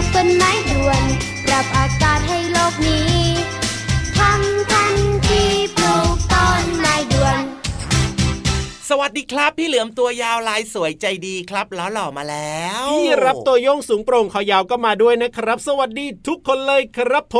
ปลูกต้นไม้ด่วน ปรับอากาศให้โลกนี้ทำทันที สวัสดีครับ พี่เหลือมตัวยาวลายสวยใจดีครับล้อหล่อมาแล้ว พี่รับตัวโยงสูงโปร่งคอยาวก็มาด้วยนะครับ สวัสดีทุกคนเลยครับผ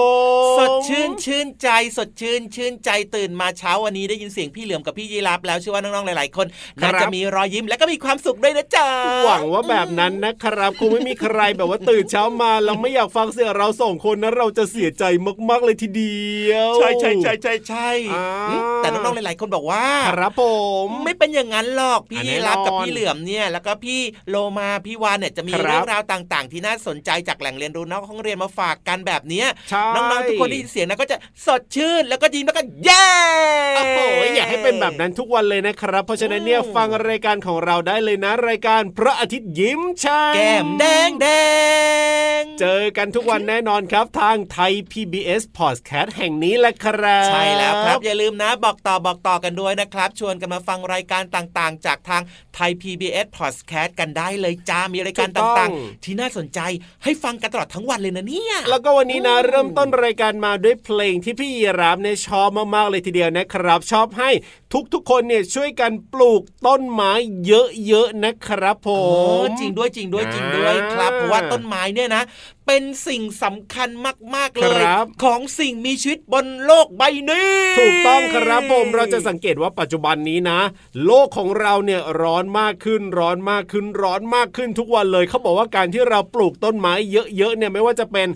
มสดชื่นชื่นใจสดชื่นชื่นใจตื่นมาเช้าวันนี้ได้ยินเสียงพี่เหลือมกับพี่ยีรับแล้วเชื่อว่าน้องๆหลายๆ คนน่าจะมีรอยยิ้มและก็มีความสุขด้วยนะจ๊ะหวังว่าแบบนั้นนะครับคงไม่มีใครแบบว่าตื่นเช้ามาแล้วไม่อยากฟังเสียงเราสองคนนะเราจะเสียใจมากๆเลยทีเดียว ใช่ใช่ใช่ใช่ใช่อ่าอืมแต่น้องๆหลายๆ คนบอกว่า ครับผมไม่เป็นอย่างนั้นหรอกพี่อะแน่นอนรับกับพี่เหลือมเนี่ย แล้วก็พี่โลมาพี่วานเนี่ยจะมีครับเรื่องราวต่าง ๆ ที่น่าสนใจจากแหล่งเรียนรู้นอกห้องเรียนมาฝากกันแบบเนี้ยใช่น้องๆทุกคนได้ยินเสียงนะก็จะสดชื่น แล้วก็ยิ้มแล้วก็เย้โอ้โหอยากให้เป็นแบบนั้นทุกวันเลยนะครับ เพราะฉะนั้นเนี่ยอืมฟังรายการของเราได้เลยนะ รายการพระอาทิตย์ยิ้มช่างแก้มแดงแดงเจอกันทุกวันแน่นอนครับ ทางไทย PBS Podcast แห่งนี้แหละครับใช่แล้วครับ อย่าลืมนะบอกต่อบอกต่อกันด้วยนะครับ ชวนกันมาฟังรายการต่างๆ จากทางไทย PBS Podcast กันได้เลยจ้ามีรายการถูกต้องต่างๆ ที่น่าสนใจให้ฟังกันตลอดทั้งวันเลยนะเนี่ยแล้วก็วันนี้นะเริ่มต้นรายการมาด้วยเพลงที่พี่ยีรามเนี่ยชอบมากๆเลยทีเดียวนะครับ ชอบให้ทุกๆคนเนี่ยช่วยกันปลูกต้นไม้เยอะๆนะครับผโอ้มจริงด้วยจริงด้วยจริงด้วยอ่าครับเพราะว่าต้นไม้เนี่ยนะ เป็นสิ่งสำคัญมาก ๆ เลยครับของสิ่งมีชีวิตบนโลกใบนี้ ถูกต้องครับผมเราจะสังเกตว่าปัจจุบันนี้นะ โลกของเราเนี่ยร้อนมากขึ้นร้อนมากขึ้นร้อนมากขึ้นทุกวันเลยเขาบอกว่าการที่เราปลูกต้นไม้เยอะๆเนี่ยไม่ว่าจะเป็น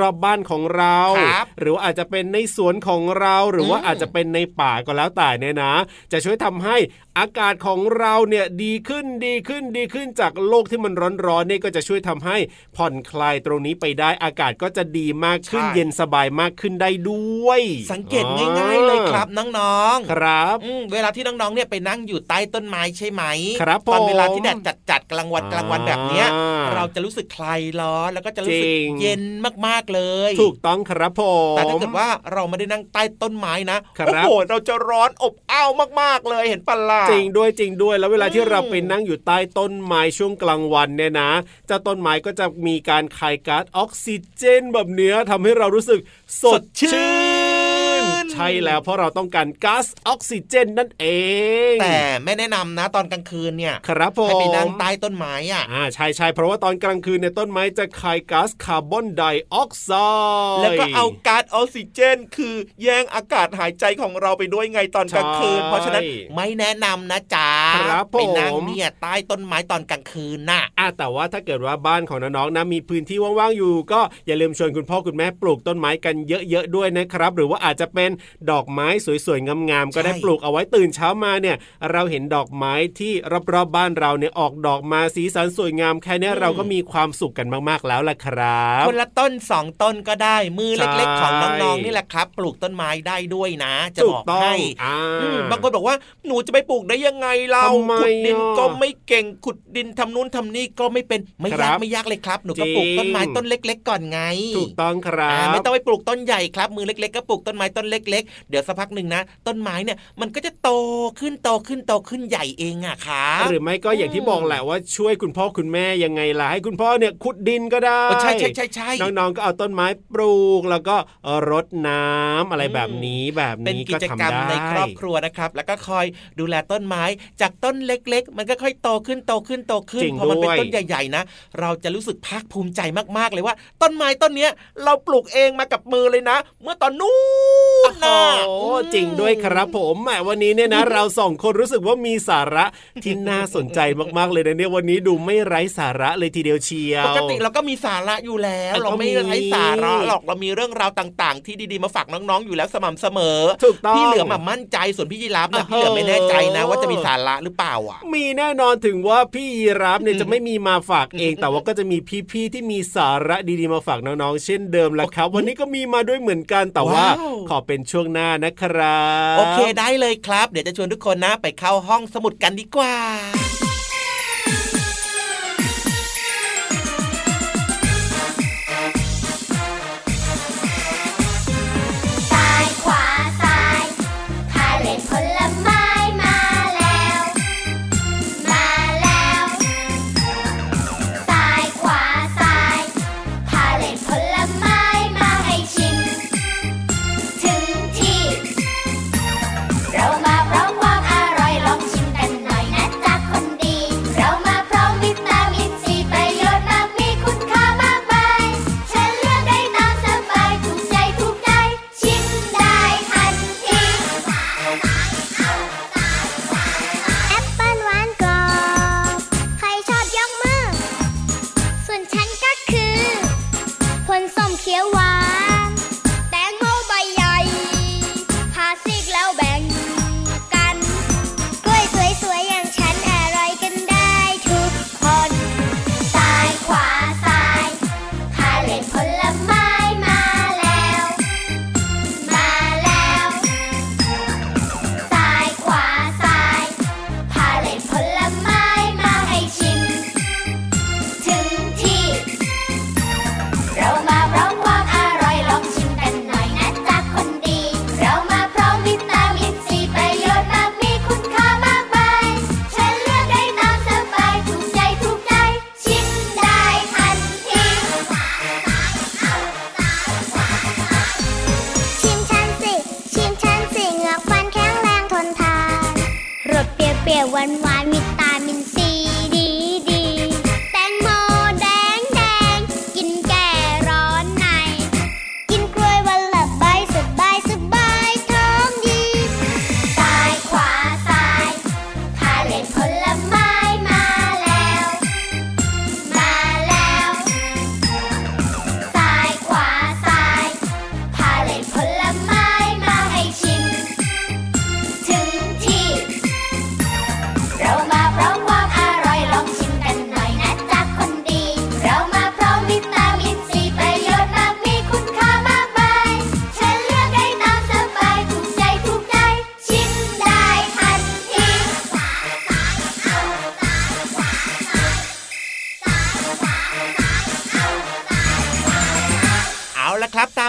รอบๆบ้านของเราครับหรือว่าอาจจะเป็นในสวนของเราหรือว่าอืมอาจจะเป็นในป่าก็แล้วแต่เนี่ยนะ จะช่วยทำให้อากาศของเราเนี่ยดีขึ้นดีขึ้นดีขึ้นจากโลกที่มันร้อนๆเนี่ยก็จะช่วยทำให้ผ่อนคลายตรงนี้ไปได้อากาศก็จะดีมากขึ้นใช่เย็นสบายมากขึ้นได้ด้วย สังเกตง่าย ๆ เลยครับน้องๆ ครับอืมเวลาที่น้องๆเนี่ยไปนั่งอยู่ใต้ต้นไม้ใช่ไหมครับตอนผมเวลาที่แดดจัดๆกลางวันกลางวันแบบเนี้ยอ่าเราจะรู้สึกคลายร้อนแล้วก็จะรู้สึกจริงเย็นมากๆเลย ถูกต้องครับผมแต่ถ้าเกิดว่าเราไม่ได้นั่งใต้ต้นไม้นะครับโอ้ครับโหเราจะร้อนอบอ้าวมากๆเลยเห็นปะล่ะจริงด้วยจริงด้วยแล้วเวลาที่อืมเราไปนั่งอยู่ใต้ต้นไม้ช่วงกลางวันเนี่ยนะเจ้าต้นไม้ก็จะมีการคายก๊าซออกซิเจนแบบเนี้ยทำให้เรารู้สึกสดชื่น ใช่แล้วเพราะเราต้องการก๊าซออกซิเจนนั่นเอง แต่ไม่แนะนำนะ ตอนกลางคืนเนี่ยครับผมให้ไปนั่งใต้ต้นไม้อะอ่าใช่ใช่เพราะว่าตอนกลางคืนเนี่ยต้นไม้จะคายก๊าซคาร์บอนไดออกไซด์แล้วก็เอาก๊าซออกซิเจน คือแย่งอากาศหายใจของเราไปด้วยไงตอนกลางคืน เพราะฉะนั้นไม่แนะนำนะจ๊ะครับผมไปนั่งเนี่ยใต้ต้นไม้ตอนกลางคืนน่ะอะแต่ว่าถ้าเกิดว่าบ้านของน้องๆนะมีพื้นที่ว่างๆอยู่ ก็อย่าลืมชวนคุณพ่อคุณแม่ปลูกต้นไม้กันเยอะๆด้วยนะครับ หรือว่าอาจจะเป็นดอกไม้สวยๆงามๆก็ได้ใช่ปลูกเอาไว้ตื่นเช้ามาเนี่ย เราเห็นดอกไม้ที่รอบๆบ้านเราเนี่ยออกดอกมาสีสันสวยงามแค่เนี้ยเราก็มีความสุขกันมากๆแล้วล่ะครับคนละต้นสองต้นก็ได้มือเล็กๆของใช่น้องๆนี่แหละครับ ปลูกต้นไม้ได้ด้วยนะ จะถูบกอกต้อให้งอ่าอืมบางคนบอกว่าหนูจะไปปลูกได้ยังไงเราทำไมขุดดินอะก็ไม่เก่งขุดดินทำนู้นทำนี่ก็ไม่เป็นไม่ครัยากบไม่ยากเลยครับหนูก็จริงปลูกต้นไม้ต้นเล็ก ๆ ก่อนไงถูกต้องครัอ่าบไม่ต้องไปปลูกต้นใหญ่ครับ มือเล็กๆก็ปลูกต้นไม้ต้นเล็ก ๆ เดี๋ยวสักพักหนึ่งนะ ต้นไม้เนี่ยมันก็จะโตขึ้นโตขึ้นโตขึ้นใหญ่เองอะครับหรือไม่ก็อย่างที่บอกแหละว่าช่วยคุณพ่อคุณแม่ยังไงล่ะให้คุณพ่อเนี่ยขุดดินก็ได้โอ้ใช่ใช่ใช่ใช่น้องๆก็เอาต้นไม้ปลูกแล้วก็รดน้ำอะไรแบบนี้แบบเป็นนี้กิก็จทำกรรมได้ในครอบครัวนะครับ แล้วก็คอยดูแลต้นไม้ จากต้นเล็ก ๆ มันก็ค่อยโตขึ้นโตขึ้นโตขึ้นจริงพอมันเป็นด้วยต้นใหญ่ๆนะ เราจะรู้สึกภาคภูมิใจมากๆเลยว่า ต้นไม้ต้นเนี้ยเราปลูกเองมากับมือเลยนะ เมื่อตอนนู้นนะโอ้โหจริงด้วยครับผมแหมวันนี้เนี่ยนะ เราสองคนรู้สึกว่ามีสาระที่น่าสนใจมากๆเลยนะเนี่ยวันนี้ดูไม่ไร้สาระเลยทีเดียวเชียวปกติเราก็มีสาระอยู่แล้วอะเราไม่ก็มีไร้สาระหรอกเรามีเรื่องราวต่าง ๆ ที่ดีๆมาฝากน้องๆอยู่แล้วสม่ำเสมอถูกต้องพี่เหลือมอะมั่นใจส่วนพี่ยีราฟนะอ่าพี่เหลือมไม่แน่ใจนะเออว่าจะมีสาระหรือเปล่าอะ มีแน่นอนถึงว่าพี่ยีรับเนี่ยจะไม่มีมาฝากเอง แต่ว่าก็จะมีพี่ๆที่มีสาระดีๆมาฝากน้องๆเช่นเดิมแหละครับ วันนี้ก็มีมาด้วยเหมือนกันแต่ว่าว้าวขอเป็นช่วงหน้านะครับ โอเคได้เลยครับ เดี๋ยวจะชวนทุกคนนะไปเข้าห้องสมุดกันดีกว่า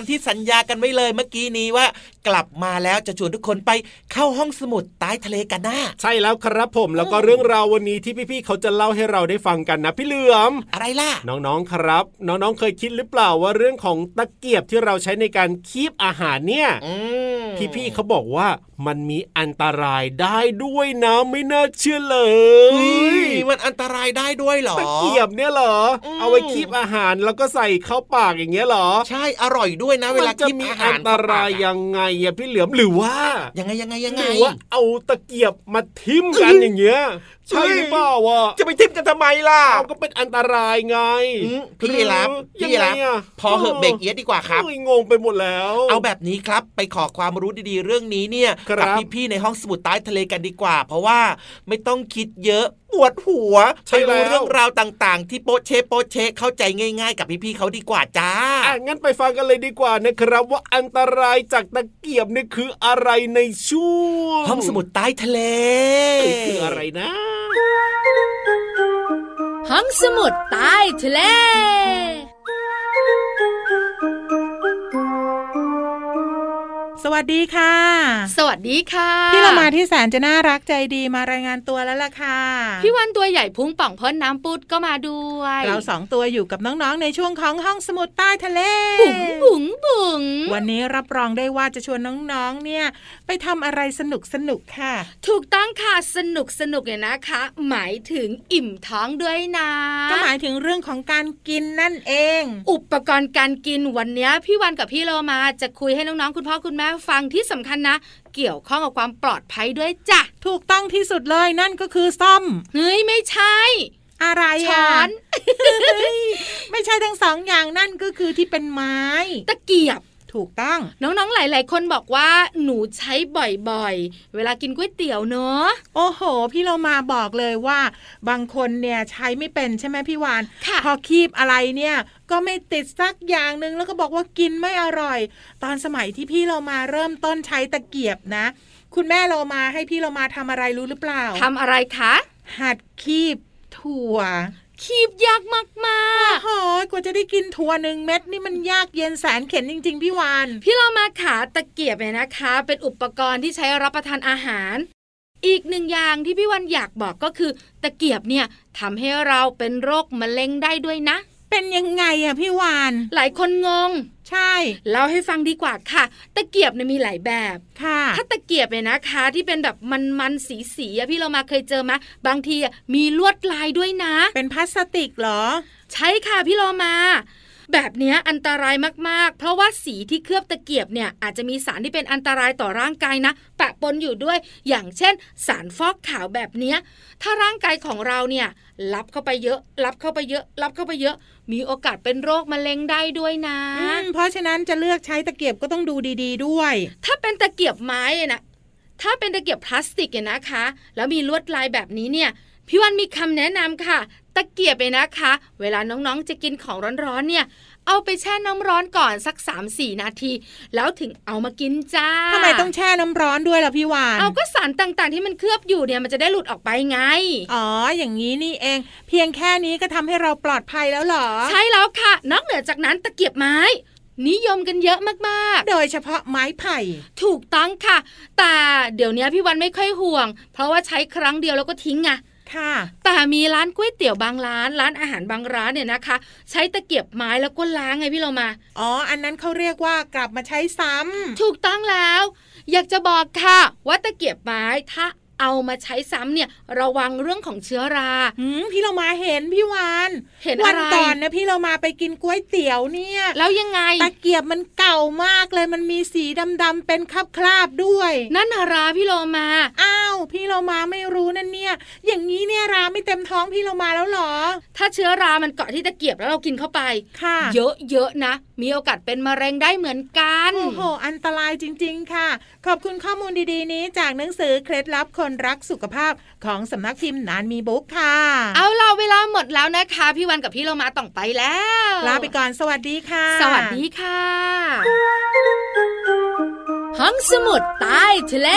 ที่สัญญากันไว้เลยเมื่อกี้นี้ว่า กลับมาแล้วจะชวนทุกคนไปเข้าห้องสมุดใต้ทะเลกันนะใช่แล้วครับผมแล้วก็เรื่องราววันนี้ที่พี่ๆเขาจะเล่าให้เราได้ฟังกันนะพี่เหลือมอะไรล่ะ น้องๆครับ น้องๆเคยคิดหรือเปล่าว่าเรื่องของตะเกียบที่เราใช้ในการคีบอาหารเนี่ยอืมพี่ๆเขาบอกว่ามันมีอันตรายได้ด้วยนะไม่น่าเชื่อเลเฮ้ยยมันอันตรายได้ด้วยเหรอตะเกียบเนี่ยเหรออืมเอาไว้คีบอาหารแล้วก็ใส่เข้าปากอย่างเงี้ยเหรอ ใช่อร่อยด้วยนะ เวลามันจะกินมีอาอัหารนตรายยังไงอะพี่เหลือมหรือว่า ยังไงยังไงยังหไงรือว่าเอาตะเกียบมาทิ่มกันอย่างเงี้ย ใช่หรือเปล่าวะจะไปทิมกันทำไมล่ะเอาก็เป็นอันตรายไงอืมพี่ยีรับหอพี่ยีรับยังไงอะพอเหอะเบรกเอียดดีกว่าครับเฮ้ยงงไปหมดแล้ว เอาแบบนี้ครับไปขอความรู้ดีๆเรื่องนี้เนี่ยครับกัพี่ๆในห้องสมุดใต้ทะเลกันดีกว่า เพราะว่าไม่ต้องคิดเยอะปวดหัวใช่ไปรู้แล้วเรื่องราวต่างๆ ที่โป๊ะเชะโป๊ะเชะเข้าใจง่าย ๆ กับพี่ๆเขาดีกว่าจ้าอะงั้นไปฟังกันเลยดีกว่านะครับ ว่าอันตรายจากตะเกียบเนี่ยคืออะไรในช่วงห้องสมุดใต้ทะเลเอ้ยคืออะไรนะ ห้องสมุดใต้ทะเล สวัสดีค่ะ สวัสดีค่ะ พี่เรามาที่แสนจะน่ารักใจดีมารายงานตัวแล้วล่ะค่ะ พี่วันตัวใหญ่พุงป่องพ้นน้ำปุดก็มาด้วย เราสองตัวอยู่กับน้องๆในช่วงของห้องสมุดใต้ทะเล บุ๋งบุ๋งบุ๋งวันนี้รับรองได้ว่าจะชวนน้องๆเนี่ย ไปทำอะไรสนุกสนุกๆค่ะ ถูกต้องค่ะสนุกสนุกเนี่ยนะคะ หมายถึงอิ่มท้องด้วยนะ ก็หมายถึงเรื่องของการกินนั่นเอง อุปกรณ์การกินวันนี้พี่วันกับพี่เรามาจะคุยให้น้องๆคุณพ่อคุณแม่ฟังที่สำคัญนะ เกี่ยวข้องกับความปลอดภัยด้วยจ้ะถูกต้องที่สุดเลยนั่นก็คือซ่อมเฮ้ยไม่ใช่อะไรช้อนไม่ใช่ทั้งสองอย่างนั่นก็คือที่เป็นไม้ ตะเกียบ ถูกต้อง น้องๆ หลาย ๆ คนบอกว่าหนูใช้บ่อยๆ เวลากินก๋วยเตี๋ยวเนอะโอ้โห พี่เรามาบอกเลยว่า บางคนเนี่ยใช้ไม่เป็นใช่ไหมพี่วานค่ะพอคีบอะไรเนี่ยก็ไม่ติดสักอย่างหนึ่งแล้วก็บอกว่ากินไม่อร่อย ตอนสมัยที่พี่เรามาเริ่มต้นใช้ตะเกียบนะ คุณแม่เรามาให้พี่เรามาทำอะไรรู้หรือเปล่าทำอะไรคะหัดคีบถั่ว คีบยากมากโอ้โหกว่าจะได้กินถั่วหนึ่งเม็ดนี่มันยากเย็นแสนเข็นจริง ๆ พี่วานๆพี่เรามาขาตะเกียบเนี่ยนะคะ เป็นอุปกรณ์ที่ใช้รับประทานอาหาร อีกหนึ่งอย่างที่พี่วันอยากบอกก็คือ ตะเกียบเนี่ยทำให้เราเป็นโรคมะเร็งได้ด้วยนะ เป็นยังไงอะพี่วาน หลายคนงง ใช่เล่าให้ฟังดีกว่าค่ะ ตะเกียบเนี่ยมีหลายแบบค่ะถ้าตะเกียบเนี่ยนะคะ ที่เป็นแบบมันๆสีๆอะพี่เรามาเคยเจอมะบางทีอะมีลวดลายด้วยนะ เป็นพลาสติกเหรอ ใช่ค่ะพี่โลมาแบบเนี้ยอันตรายมากๆ เพราะว่าสีที่เคลือบตะเกียบเนี่ยอาจจะมีสารที่เป็นอันตรายต่อร่างกายนะ ปะปนอยู่ด้วย อย่างเช่น สารฟอกขาวแบบเนี้ยถ้าร่างกายของเราเนี่ย รับเข้าไปเยอะ รับเข้าไปเยอะ รับเข้าไปเยอะ มีโอกาสเป็นโรคมะเร็งได้ด้วยนะอืมเพราะฉะนั้นจะเลือกใช้ตะเกียบก็ต้องดูดี ๆ ด้วย ถ้าเป็นตะเกียบไม้อะนะถ้าเป็นตะเกียบพลาสติกเนี่ยนะคะ แล้วมีลวดลายแบบนี้เนี่ยพี่วันมีคำแนะนำค่ะ ตะเกียบเนี่ยนะคะ เวลาน้องๆจะกินของร้อนๆเนี่ย เอาไปแช่น้ำร้อนก่อนสัก 3-4 นาที แล้วถึงเอามากินจ้าทำไมต้องแช่น้ำร้อนด้วยล่ะพี่วานเอาก็สารต่างๆ ที่มันเคลือบอยู่เนี่ยมันจะได้หลุดออกไปไง อ๋อ อย่างนี้นี่เอง เพียงแค่นี้ก็ทำให้เราปลอดภัยแล้วเหรอ ใช่แล้วค่ะ นอกเหนือจากนั้นตะเกียบไม้นิยมกันเยอะมากโดยเฉพาะไม้ไผ่ๆถูกต้องค่ะ แต่เดี๋ยวนี้พี่วันไม่ค่อยห่วง เพราะว่าใช้ครั้งเดียวแล้วก็ทิ้งไง ค่ะแต่มีร้านก๋วยเตี๋ยวบางร้าน ร้านอาหารบางร้านเนี่ยนะคะ ใช้ตะเกียบไม้แล้วก็ล้างไงพี่เรามา อ๋อ อันนั้นเขาเรียกว่ากลับมาใช้ซ้ำถูกต้องแล้ว อยากจะบอกค่ะว่าตะเกียบไม้ถ้า เอามาใช้ซ้ำเนี่ยระวังเรื่องของเชื้อราหืมพี่เรามาเห็นพี่วานเห็นวัอะไรก่อนนะพี่เรามาไปกินก๋วยเตี๋ยวเนี่ย แล้วยังไงตะเกียบมันเก่ามากเลยมันมีสีดำๆเป็นคราบคราบๆด้วย นั่นน่ะราพี่โลมา อ้าว พี่เรามาไม่รู้นั่นเนี่ย อย่างนี้เนี่ยราไม่เต็มท้องพี่เรามาแล้วเหรอ ถ้าเชื้อรามันเกาะที่ตะเกียบแล้วเรากินเข้าไปค่ะ เยอะๆนะ มีโอกาสเป็นมะเร็งได้เหมือนกันโอ้โหอันตรายจริง ๆ ค่ะ ขอบคุณข้อมูลดีๆนี้จากหนังสือเคล็ดลับคนรักสุขภาพของสำนักพิมพ์นานมีบุ๊กค่ะ เอาล่ะเวลาหมดแล้วนะคะ พี่วันกับพี่โลมาต้องไปแล้ว ลาไปก่อนสวัสดีค่ะ สวัสดีค่ะห้องสมุดใต้ทะเล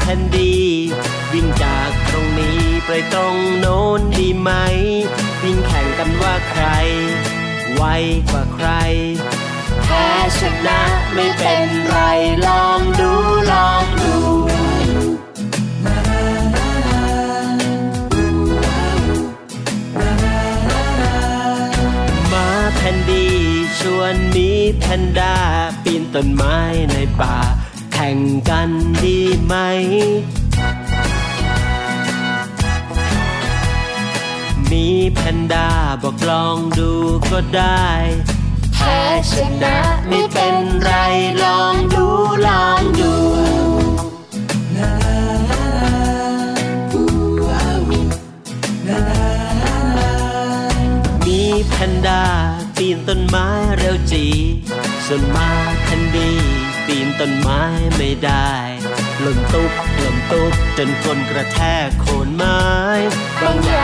แผ่นดี วิ่งจากตรงนี้ไปตรงโน้นดีไหม วิ่งแข่งกันว่าใคร ไวกว่าใคร แพ้ชนะไม่เป็นไรลองดูลองดูมาแผ่นดีชวนมีแพนด้าปีนต้นไม้ในป่า ข่งกันดีไหม มีแพนด้าบอกลองดูก็ได้แพ้ชนะไม่เป็นไรลองดูลองดูมีแพนด้าปีนต้นไม้เร็วจีส่วนมาแคนดี ปีนต้นไม้ไม่ได้หล่นตุ๊บหล่นตุ๊บจนคนกระแทกโคนไม้บางอย่าง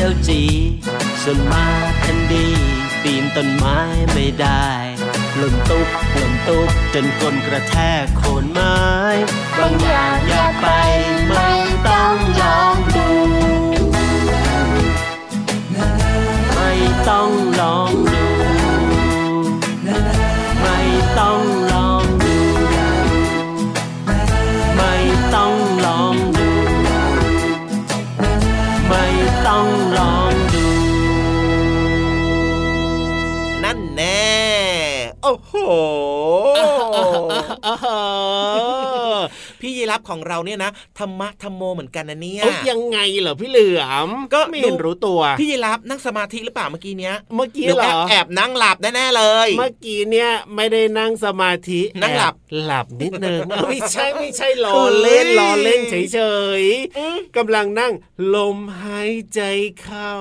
เร็วจีส่วนมาแคนดี ปีนต้นไม้ไม่ได้หล่นตุ๊บหล่นตุ๊บจนคนกระแทกโคนไม้ บางอย่าง พี่ยีรับของเราเนี่ยนะธรรมะธรรมโมเหมือนกันนะเนี่ยเอ้ยยังไงเหรอพี่เหลือมก็ไม่เห็นดูรู้ตัวพี่ยีรับนั่งสมาธิหรือเปล่าเมื่อกี้เนี้ยเมื่อกี้หรือเหรแอบอแอบนั่งหลับแน่ๆเลย เมื่อกี้เนี่ยไม่ได้นั่งสมาธินั่งหลับแอหลับนิดนึงไม่ใช่ไม่ใช่ล้อเฮ้ยเล่นล้อเล่นเฉยๆกำลังนั่งลมหายใจเข้า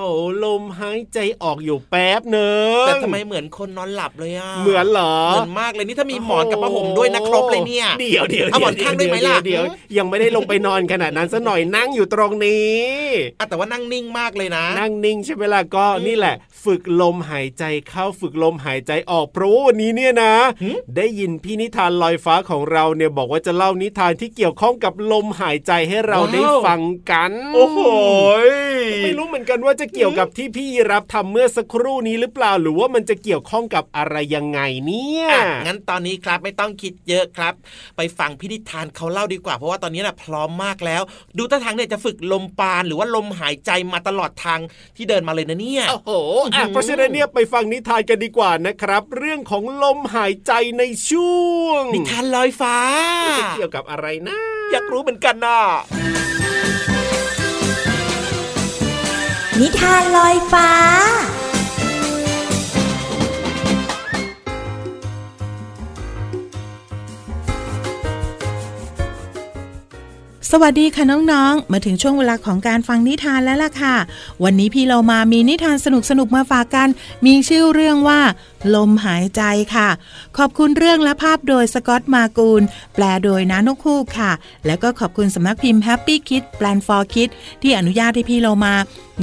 ลมหายใจออกอยู่แป๊บหนึ่งแต่ทำไมเหมือนคนนอนหลับเลยอะเหมือนเหรอเหมือนมากเลยนี่ถ้ามีหมอนกับผ้าห่มด้วยนะครบเลยเนี่ยเดี๋ยวเดี๋ยวเอาหมอนข้างด้วยไหมล่ะเดี๋ยวเดี๋ยวยังไม่ได้ลงไปนอนขนาดนั้นซะหน่อยนั่งอยู่ตรงนี้อะแต่ว่านั่งนิ่งมากเลยนะ นั่งนิ่งใช่ไหมล่ะก็นี่แหละ ฝึกลมหายใจเข้าฝึกลมหายใจออกเพราะว่าวันนี้เนี่ยนะ ได้ยินพี่นิทานลอยฟ้าของเราเนี่ยบอกว่าจะเล่านิทานที่เกี่ยวข้องกับลมหายใจให้เราว้าวได้ฟังกัน โอ้โหไม่รู้เหมือนกันว่าจะเกี่ยวกับที่พี่รับทำเมื่อสักครู่นี้หรือเปล่าหรือว่ามันจะเกี่ยวข้องกับอะไรยังไงเนี่ยอะงั้นตอนนี้ครับไม่ต้องคิดเยอะครับ ไปฟังพินิธานเขาเล่าดีกว่า เพราะว่าตอนนี้นะพร้อมมากแล้ว ดูท่าทางเนี่ยจะฝึกลมปานหรือว่าลมหายใจมาตลอดทางที่เดินมาเลยนะเนี่ยโอ้โหอะเพราะฉะนั้นเนี่ยไปฟังนิทานกันดีกว่านะครับ เรื่องของลมหายใจในช่วง นิทานลอยฟ้าจะเกี่ยวกับอะไรนะ อยากรู้เหมือนกันน่ะนิทานลอยฟ้า สวัสดีค่ะน้องๆ มาถึงช่วงเวลาของการฟังนิทานแล้วล่ะค่ะ วันนี้พี่เรามามีนิทานสนุกๆมาฝากกัน มีชื่อเรื่องว่า ลมหายใจค่ะ ขอบคุณเรื่องและภาพโดยสกอตมากูล แปลโดยน้านกคูกค่ะ แล้วก็ขอบคุณสำนักพิมพ์ Happy Kids Plan for Kids ที่อนุญาตให้พี่เรามา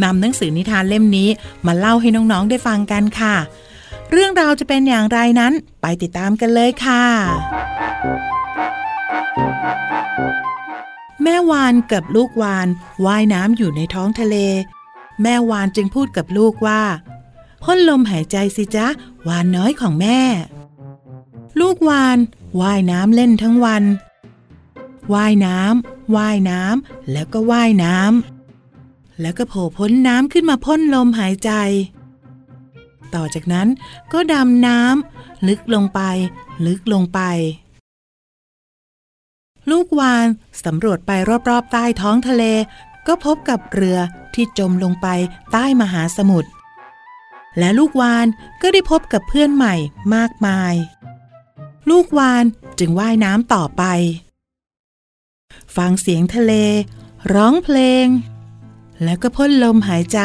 นำหนังสือนิทานเล่มนี้ มาเล่าให้น้องๆได้ฟังกันค่ะ เรื่องราวจะเป็นอย่างไรนั้น ไปติดตามกันเลยค่ะ แม่วานกับลูกวานว่ายน้ำอยู่ในท้องทะเล แม่วานจึงพูดกับลูกว่าพ่นลมหายใจสิจ๊ะ วานน้อยของแม่ ลูกวานว่ายน้ำเล่นทั้งวันว่ายน้ำว่ายน้ำแล้วก็ว่ายน้ำแล้วก็โผล่พ้นน้ำขึ้นมาพ่นลมหายใจ ต่อจากนั้นก็ดำน้ำลึกลงไป ลึกลงไป ลูกวานสำรวจไปรอบๆใต้ท้องทะเล ก็พบกับเรือที่จมลงไปใต้มหาสมุทรและลูกวานก็ได้พบกับเพื่อนใหม่มากมาย ลูกวานจึงว่ายน้ำต่อไป ฟังเสียงทะเล ร้องเพลง แล้วก็พ่นลมหายใจ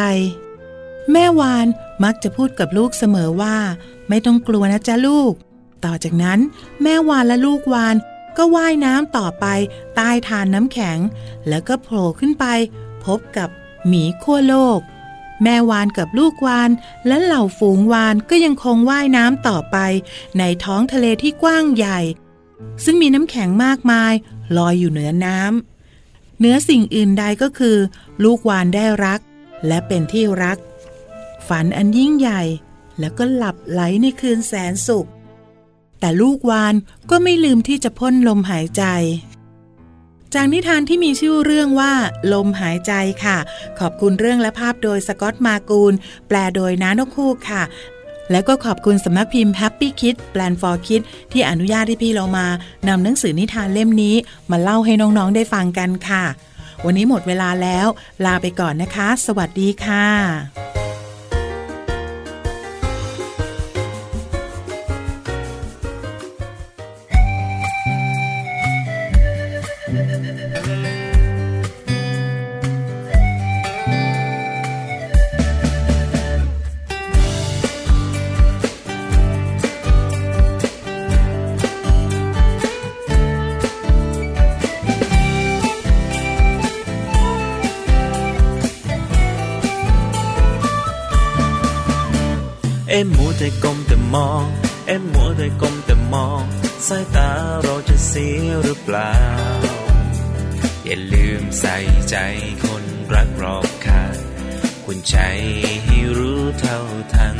แม่วานมักจะพูดกับลูกเสมอว่า ไม่ต้องกลัวนะจ๊ะลูก ต่อจากนั้นแม่วานและลูกวาน ก็ว่ายน้ำต่อไปใต้ทานน้ำแข็ง แล้วก็โผล่ขึ้นไป พบกับหมีขั้วโลก แม่วานกับลูกวาน และเหล่าฝูงวานก็ยังคงว่ายน้ำต่อไป ในท้องทะเลที่กว้างใหญ่ ซึ่งมีน้ำแข็งมากมาย ลอยอยู่เหนือน้ำเหนือสิ่งอื่นใดก็คือ ลูกวานได้รัก และเป็นที่รัก ฝันอันยิ่งใหญ่ แล้วก็หลับไหลในคืนแสนสุข แต่ลูกวานก็ไม่ลืมที่จะพ่นลมหายใจ จากนิทานที่มีชื่อเรื่องว่า ลมหายใจค่ะ ขอบคุณเรื่องและภาพโดยสกอตมากูล แปลโดยน้านกคูกค่ะแล้วก็ขอบคุณสำนักพิมพ์ Happy Kid Plan for Kids ที่อนุญาตให้พี่เรามานำหนังสือนิทานเล่มนี้ มาเล่าให้น้องๆได้ฟังกันค่ะ วันนี้หมดเวลาแล้ว ลาไปก่อนนะคะ สวัสดีค่ะ เอ็มมัวแต่ก้มแต่มอง เอ็มมัวแต่ก้มแต่มอง สายตาเราจะเสียหรือเปล่า อย่าลืมใส่ใจคนรักรอบค่างคุณใจให้รู้เท่าทัน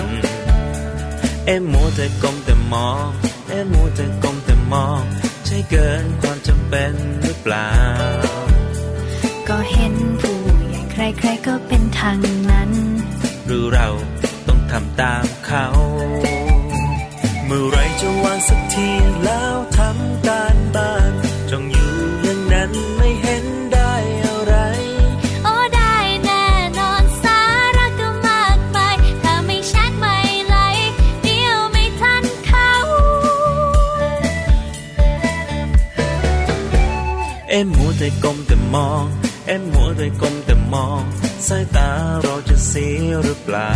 เอ็มมัวแต่ก้มแต่มอง เอ็มมัวแต่ก้มแต่มอง ใช่เกินความจำเป็นหรือเปล่า ก็เห็นผู้ใหญ่ใครๆก็เป็นทางนั้น หรือเราต้อง ทำตามเขา เมื่อไรจะวางสักทีแล้วทำการบ้านจงอยู่อย่างนั้นไม่เห็นได้อะไร โอ้ได้แน่นอนสาระก็มากมายถ้าไม่ชัดไม่ไหลเดียวไม่ทันเขา เอ็มมัวแต่ก้มแต่มอง เอ็มมัวแต่ก้มแต่มอง สายตาเราจะเสียหรือเปล่า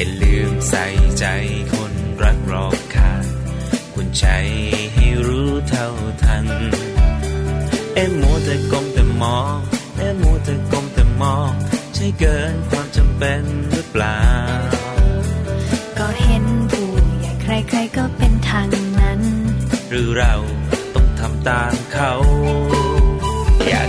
อย่าลืมใส่ใจคนรักรอบค่างคุณใจให้รู้เท่าทัน เอ็มมัวแต่ก้มแต่มองเอ็มมัวแต่ก้มแต่มอง ใช่เกินความจำเป็นหรือเปล่า ก็เห็นผู้ใหญ่ใครๆก็เป็นทางนั้น หรือเราต้องทำตามเขา อยาก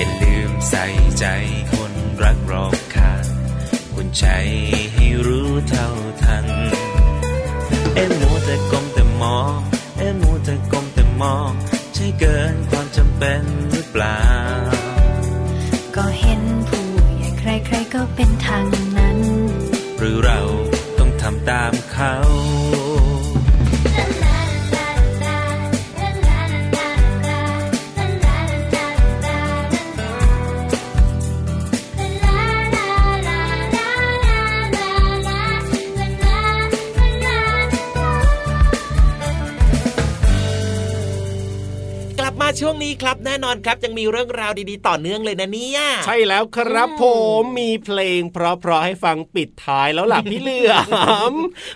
อย่าลืมใส่ใจคนรักรอบค่างคุณใจให้รู้เท่าทัน เอ็มมัวแต่กลมแต่มอง เอ็มมัวแต่กลมแต่มอง ใช่เกินความจำเป็นหรือเปล่า อนครับยังมีเรื่องราวดีๆ ต่อเนื่องเลยนะเนี่ย ใช่แล้วครับผมมีเพลง เพราะๆให้ฟังปิดท้ายแล้วล่ะพี่เหลือม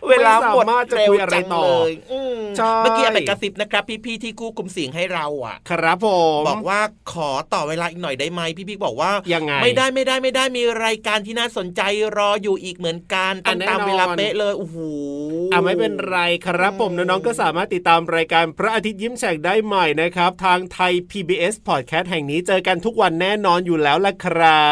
เวลาหมดไสามารถจะคุยอะไรต่อเร็วจังเลยอืมใช่เมื่อกี้อะไรกระซิบนะครับ พี่ๆที่กู้กลุ่มเสียงให้เราอะ ครับผมบอกว่าขอต่อเวลาอีกหน่อยได้ไหมพี่พี่บอกว่ายังไงไม่ได้ไม่ได้ไม่ได้มีรายการที่น่าสนใจรออยู่อีกเหมือนกันต้องอะตามแน่นอนเวลาเป๊ะเลยโอ้โหอะไม่เป็นไรครับผมน้องๆก็สามารถติดตามรายการพระอาทิตย์ยิ้มแฉกได้ใหม่นะครับ ทางไทย PBS Podcast แห่งนี้เจอกันทุกวันแน่นอนอยู่แล้วล่ะครั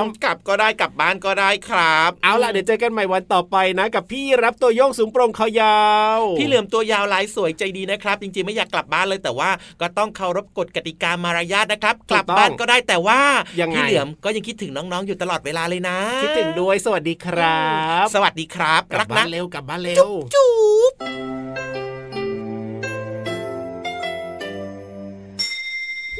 บกลับก็ได้กลับบ้านก็ได้ครับ เอาล่ะเดี๋ยวเจอกันใหม่วันต่อไปนะ กับพี่รับตัวโยงสูงโปร่งคอยาว พี่เหลือมตัวยาวลายสวยใจดีนะครับ จริงๆไม่อยากกลับบ้านเลยแต่ว่าก็ต้องเคารพกฎกติกามารยาทนะครับ กลับบ้านก็ได้แต่ว่ายังไงพี่เหลือมก็ยังคิดถึงน้องๆอยู่ตลอดเวลาเลยนะ คิดถึงด้วยสวัสดีครับ สวัสดีครับกลัรับกบ้านะนเร็วกลับบ้านเร็วจุ๊บ